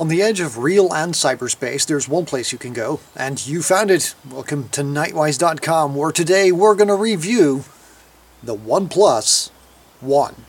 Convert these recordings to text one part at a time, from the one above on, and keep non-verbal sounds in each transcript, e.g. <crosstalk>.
On the edge of real and cyberspace, there's one place you can go, and you found it. Welcome to Knightwise.com, where today we're going to review the OnePlus One.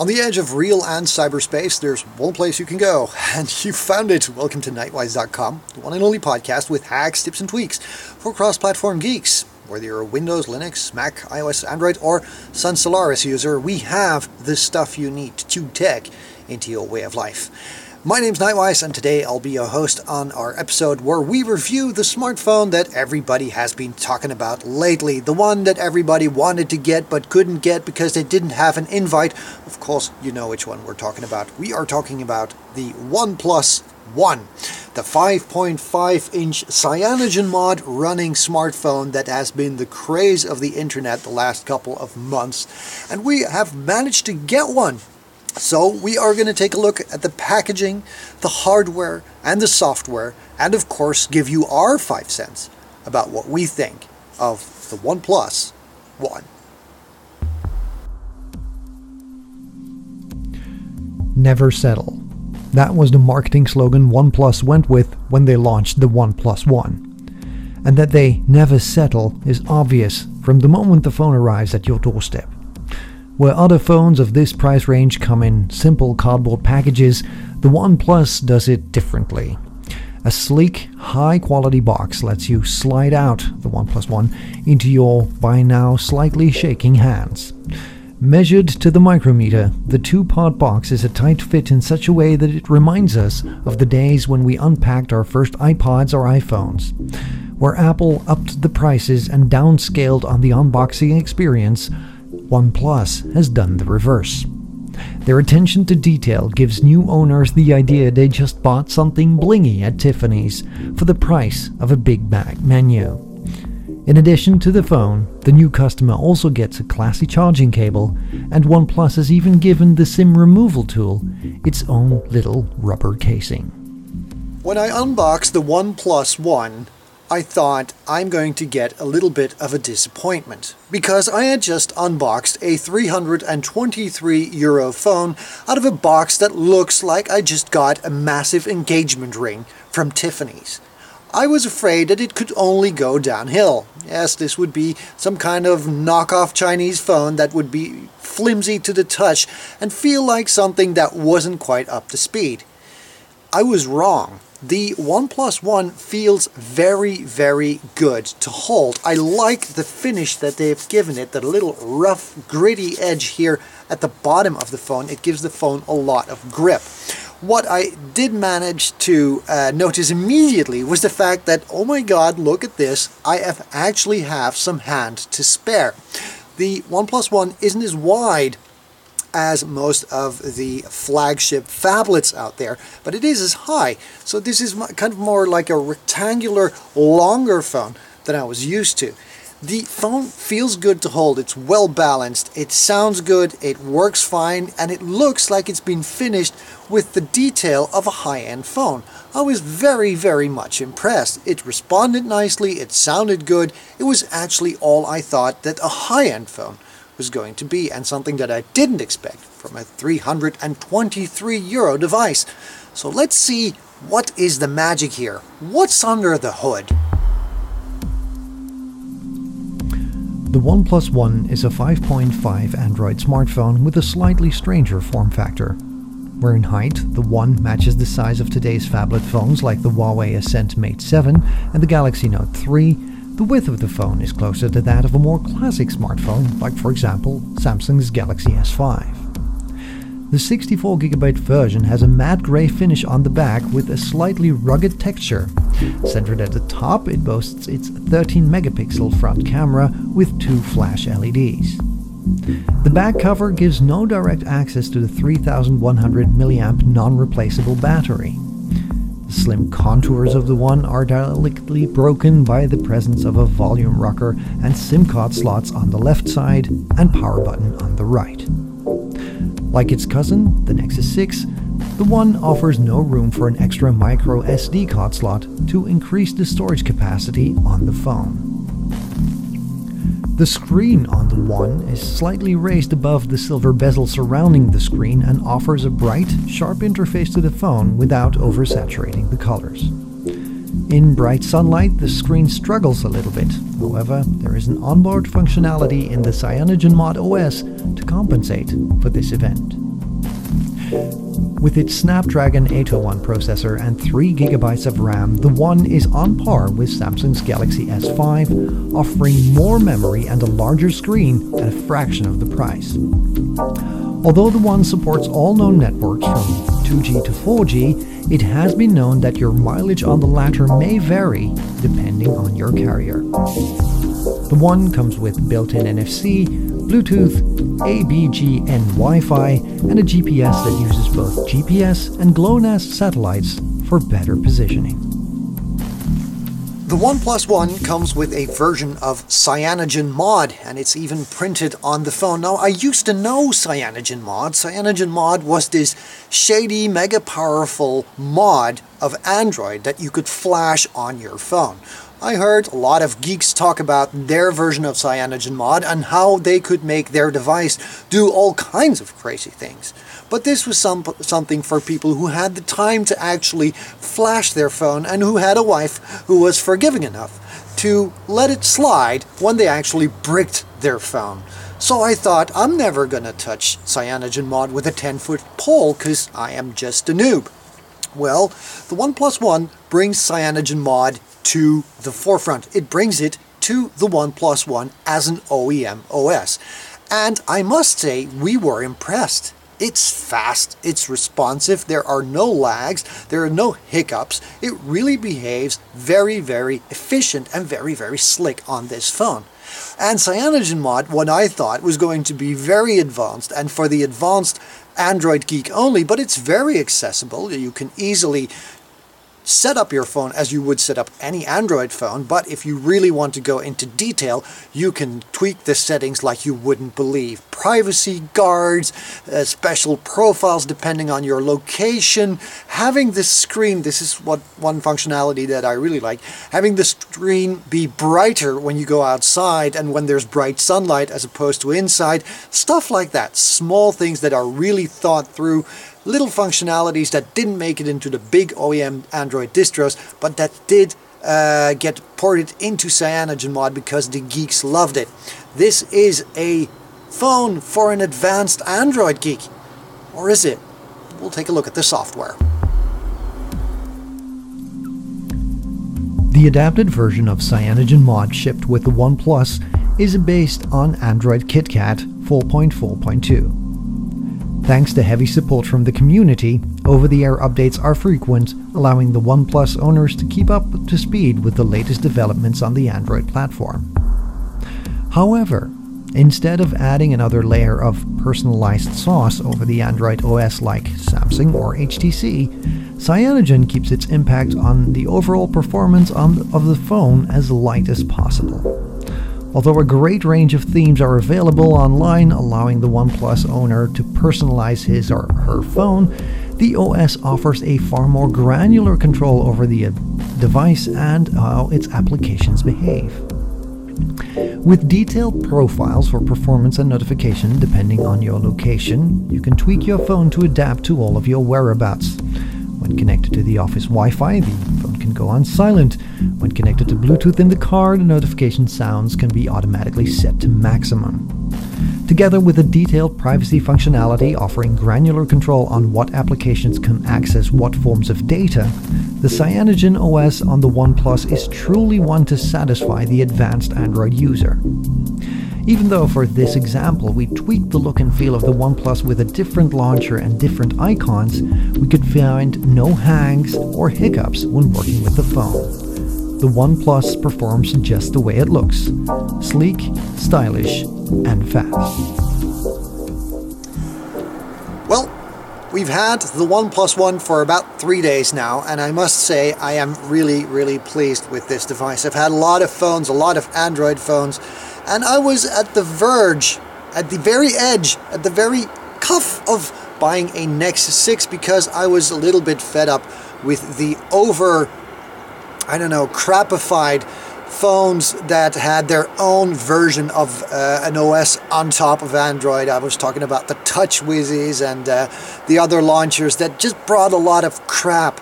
On the edge of real and cyberspace, there's one place you can go, <laughs> and you found it. Welcome to Knightwise.com, the one and only podcast with hacks, tips, and tweaks for cross platform geeks. Whether you're a Windows, Linux, Mac, iOS, Android, or Sun Solaris user, we have the stuff you need to tech into your way of life. My name's Knightwise, and today I'll be your host on our episode where we review the smartphone that everybody has been talking about lately. The one that everybody wanted to get but couldn't get because they didn't have an invite. Of course, you know which one we're talking about. We are talking about the OnePlus One, the 5.5 inch CyanogenMod running smartphone that has been the craze of the internet the last couple of months. And we have managed to get one so we are going to take a look at the packaging, the hardware, and the software, and of course give you our five cents about what we think of the OnePlus One. Never settle. That was the marketing slogan OnePlus went with when they launched the OnePlus One. And that they never settle is obvious from the moment the phone arrives at your doorstep. Where other phones of this price range come in simple cardboard packages, the OnePlus does it differently. A sleek, high quality box lets you slide out the OnePlus One into your by now slightly shaking hands. Measured to the micrometer, the two part box is a tight fit in such a way that it reminds us of the days when we unpacked our first iPods or iPhones. Where Apple upped the prices and downscaled on the unboxing experience, OnePlus has done the reverse. Their attention to detail gives new owners the idea they just bought something blingy at Tiffany's for the price of a Big Mac menu. In addition to the phone, the new customer also gets a classy charging cable, and OnePlus has even given the SIM removal tool its own little rubber casing. When I unboxed the OnePlus One, I thought I'm going to get a little bit of a disappointment because I had just unboxed a 323 euro phone out of a box that looks like I just got a massive engagement ring from Tiffany's. I was afraid that it could only go downhill. Yes, this would be some kind of knockoff Chinese phone that would be flimsy to the touch and feel like something that wasn't quite up to speed. I was wrong the OnePlus One feels very, very good to hold. I like the finish that they've given it, the little rough, gritty edge here at the bottom of the phone. It gives the phone a lot of grip. What I did manage to uh, notice immediately was the fact that, oh my god, look at this, I have actually have some hand to spare. The OnePlus One isn't as wide as most of the flagship phablets out there, but it is as high. So this is kind of more like a rectangular, longer phone than I was used to. The phone feels good to hold, it's well balanced, it sounds good, it works fine, and it looks like it's been finished with the detail of a high-end phone. I was very, very much impressed. It responded nicely, it sounded good, it was actually all I thought that a high-end phone was going to be, and something that I didn't expect from a 323 euro device. So let's see what is the magic here. What's under the hood? The OnePlus One is a 5.5 Android smartphone with a slightly stranger form factor. Where in height, the One matches the size of today's phablet phones like the Huawei Ascend Mate 7 and the Galaxy Note 3, the width of the phone is closer to that of a more classic smartphone, like for example Samsung's Galaxy S5. The 64GB version has a matte grey finish on the back with a slightly rugged texture. Centered at the top, it boasts its 13 megapixel front camera with two flash LEDs. The back cover gives no direct access to the 3100 mAh non-replaceable battery. The slim contours of the One are delicately broken by the presence of a volume rocker and SIM card slots on the left side and power button on the right. Like its cousin, the Nexus 6, the One offers no room for an extra micro SD card slot to increase the storage capacity on the phone. The screen on the One is slightly raised above the silver bezel surrounding the screen and offers a bright, sharp interface to the phone without oversaturating the colors. In bright sunlight, the screen struggles a little bit. However, there is an onboard functionality in the CyanogenMod OS to compensate for this event. With its Snapdragon 801 processor and 3GB of RAM, the One is on par with Samsung's Galaxy S5, offering more memory and a larger screen at a fraction of the price. Although the One supports all known networks from 2G to 4G, it has been known that your mileage on the latter may vary depending on your carrier. The One comes with built-in NFC, Bluetooth, ABGN Wi-Fi, and a GPS that uses both GPS and GLONASS satellites for better positioning. The OnePlus One comes with a version of CyanogenMod, and it's even printed on the phone. Now, I used to know CyanogenMod. Cyanogen Mod was this shady, mega powerful mod of Android that you could flash on your phone. I heard a lot of geeks talk about their version of CyanogenMod and how they could make their device do all kinds of crazy things. But this was some, something for people who had the time to actually flash their phone and who had a wife who was forgiving enough to let it slide when they actually bricked their phone. So I thought, I'm never going to touch CyanogenMod with a 10-foot pole because I am just a noob. Well, the OnePlus One brings CyanogenMod to the forefront. It brings it to the OnePlus One as an OEM OS. And I must say, we were impressed. It's fast, it's responsive, there are no lags, there are no hiccups. It really behaves very, very efficient and very, very slick on this phone. And CyanogenMod, what I thought was going to be very advanced and for the advanced Android geek only, but it's very accessible. You can easily set up your phone as you would set up any Android phone, but if you really want to go into detail, you can tweak the settings like you wouldn't believe. Privacy guards, uh, special profiles depending on your location, having the screen, this is what one functionality that I really like, having the screen be brighter when you go outside and when there's bright sunlight as opposed to inside, stuff like that. Small things that are really thought through little functionalities that didn't make it into the big OEM Android distros, but that did uh, get ported into CyanogenMod because the geeks loved it. This is a phone for an advanced Android geek. Or is it? We'll take a look at the software. The adapted version of CyanogenMod shipped with the OnePlus is based on Android KitKat 4.4.2. Thanks to heavy support from the community, over-the-air updates are frequent, allowing the OnePlus owners to keep up to speed with the latest developments on the Android platform. However, instead of adding another layer of personalized sauce over the Android OS like Samsung or HTC, Cyanogen keeps its impact on the overall performance of the phone as light as possible. Although a great range of themes are available online, allowing the OnePlus owner to personalize his or her phone, the OS offers a far more granular control over the uh, device and how its applications behave. With detailed profiles for performance and notification depending on your location, you can tweak your phone to adapt to all of your whereabouts. When connected to the office Wi-Fi, the phone can go on silent. When connected to Bluetooth in the car, the notification sounds can be automatically set to maximum. Together with a detailed privacy functionality offering granular control on what applications can access what forms of data, the Cyanogen OS on the OnePlus is truly one to satisfy the advanced Android user. Even though for this example we tweaked the look and feel of the OnePlus with a different launcher and different icons, we could find no hangs or hiccups when working with the phone the OnePlus performs just the way it looks sleek, stylish, and fast. Well, we've had the OnePlus One for about three days now, and I must say I am really, really pleased with this device. I've had a lot of phones, a lot of Android phones and I was at the verge, at the very edge, at the very cuff of buying a Nexus 6 because I was a little bit fed up with the over, I don't know, crapified phones that had their own version of uh, an OS on top of Android. I was talking about the TouchWizzes and uh, the other launchers that just brought a lot of crap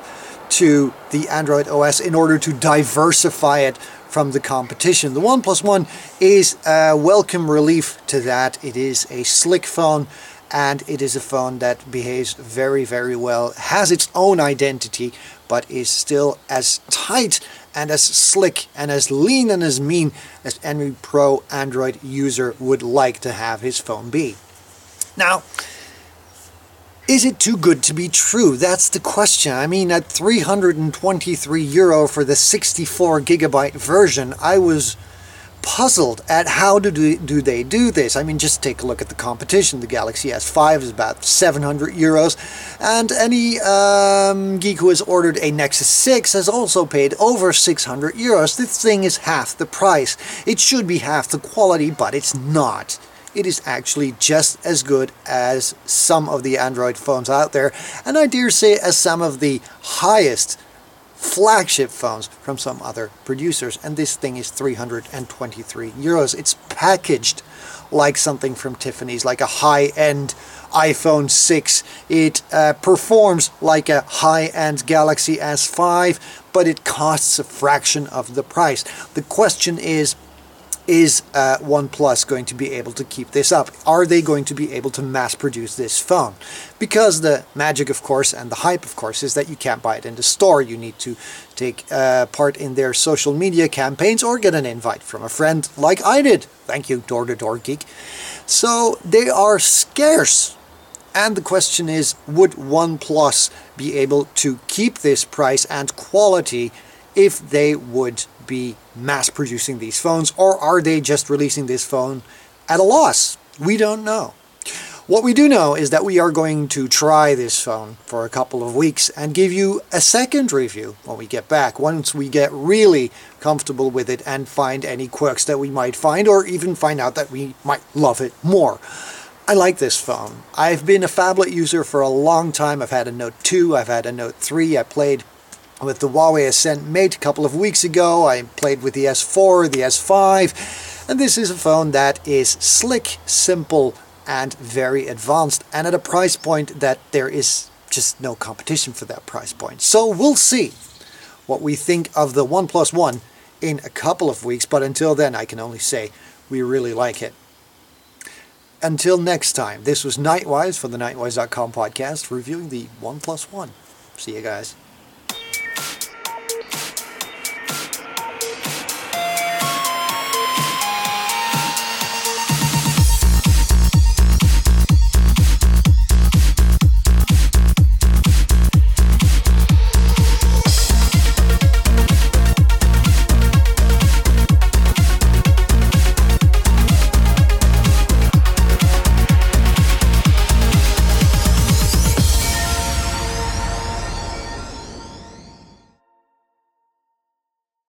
to the Android OS in order to diversify it from the competition. The OnePlus One is a welcome relief to that. It is a slick phone and it is a phone that behaves very very well has its own identity but is still as tight and as slick and as lean and as mean as any pro Android user would like to have his phone be. Now, is it too good to be true? That's the question. I mean, at 323 euro for the 64 gigabyte version, I was puzzled at how do, do, they do this. I mean, just take a look at the competition. The Galaxy S5 is about 700 euros, and any um, geek who has ordered a Nexus 6 has also paid over 600 euros. This thing is half the price. It should be half the quality, but it's not. It is actually just as good as some of the Android phones out there, and I dare say as some of the highest flagship phones from some other producers. And this thing is 323 euros. It's packaged like something from Tiffany's like a high-end iPhone 6 it uh, performs like a high-end Galaxy S5 but it costs a fraction of the price. The question is is uh, OnePlus going to be able to keep this up? Are they going to be able to mass produce this phone? Because the magic, of course, and the hype, of course, is that you can't buy it in the store. You need to take uh, part in their social media campaigns or get an invite from a friend like I did. Thank you, Door to Door Geek. So they are scarce. And the question is, would OnePlus be able to keep this price and quality if they would be mass producing these phones or are they just releasing this phone at a loss? We don't know. What we do know is that we are going to try this phone for a couple of weeks and give you a second review when we get back, once we get really comfortable with it and find any quirks that we might find or even find out that we might love it more. I like this phone. I've been a phablet user for a long time. I've had a Note 2, I've had a Note 3, I played with the Huawei Ascend Mate a couple of weeks ago. I played with the S4, the S5, and this is a phone that is slick, simple, and very advanced, and at a price point that there is just no competition for that price point. So we'll see what we think of the OnePlus One in a couple of weeks, but until then, I can only say we really like it. Until next time, this was Knightwise for the Knightwise.com podcast reviewing the OnePlus One. See you guys.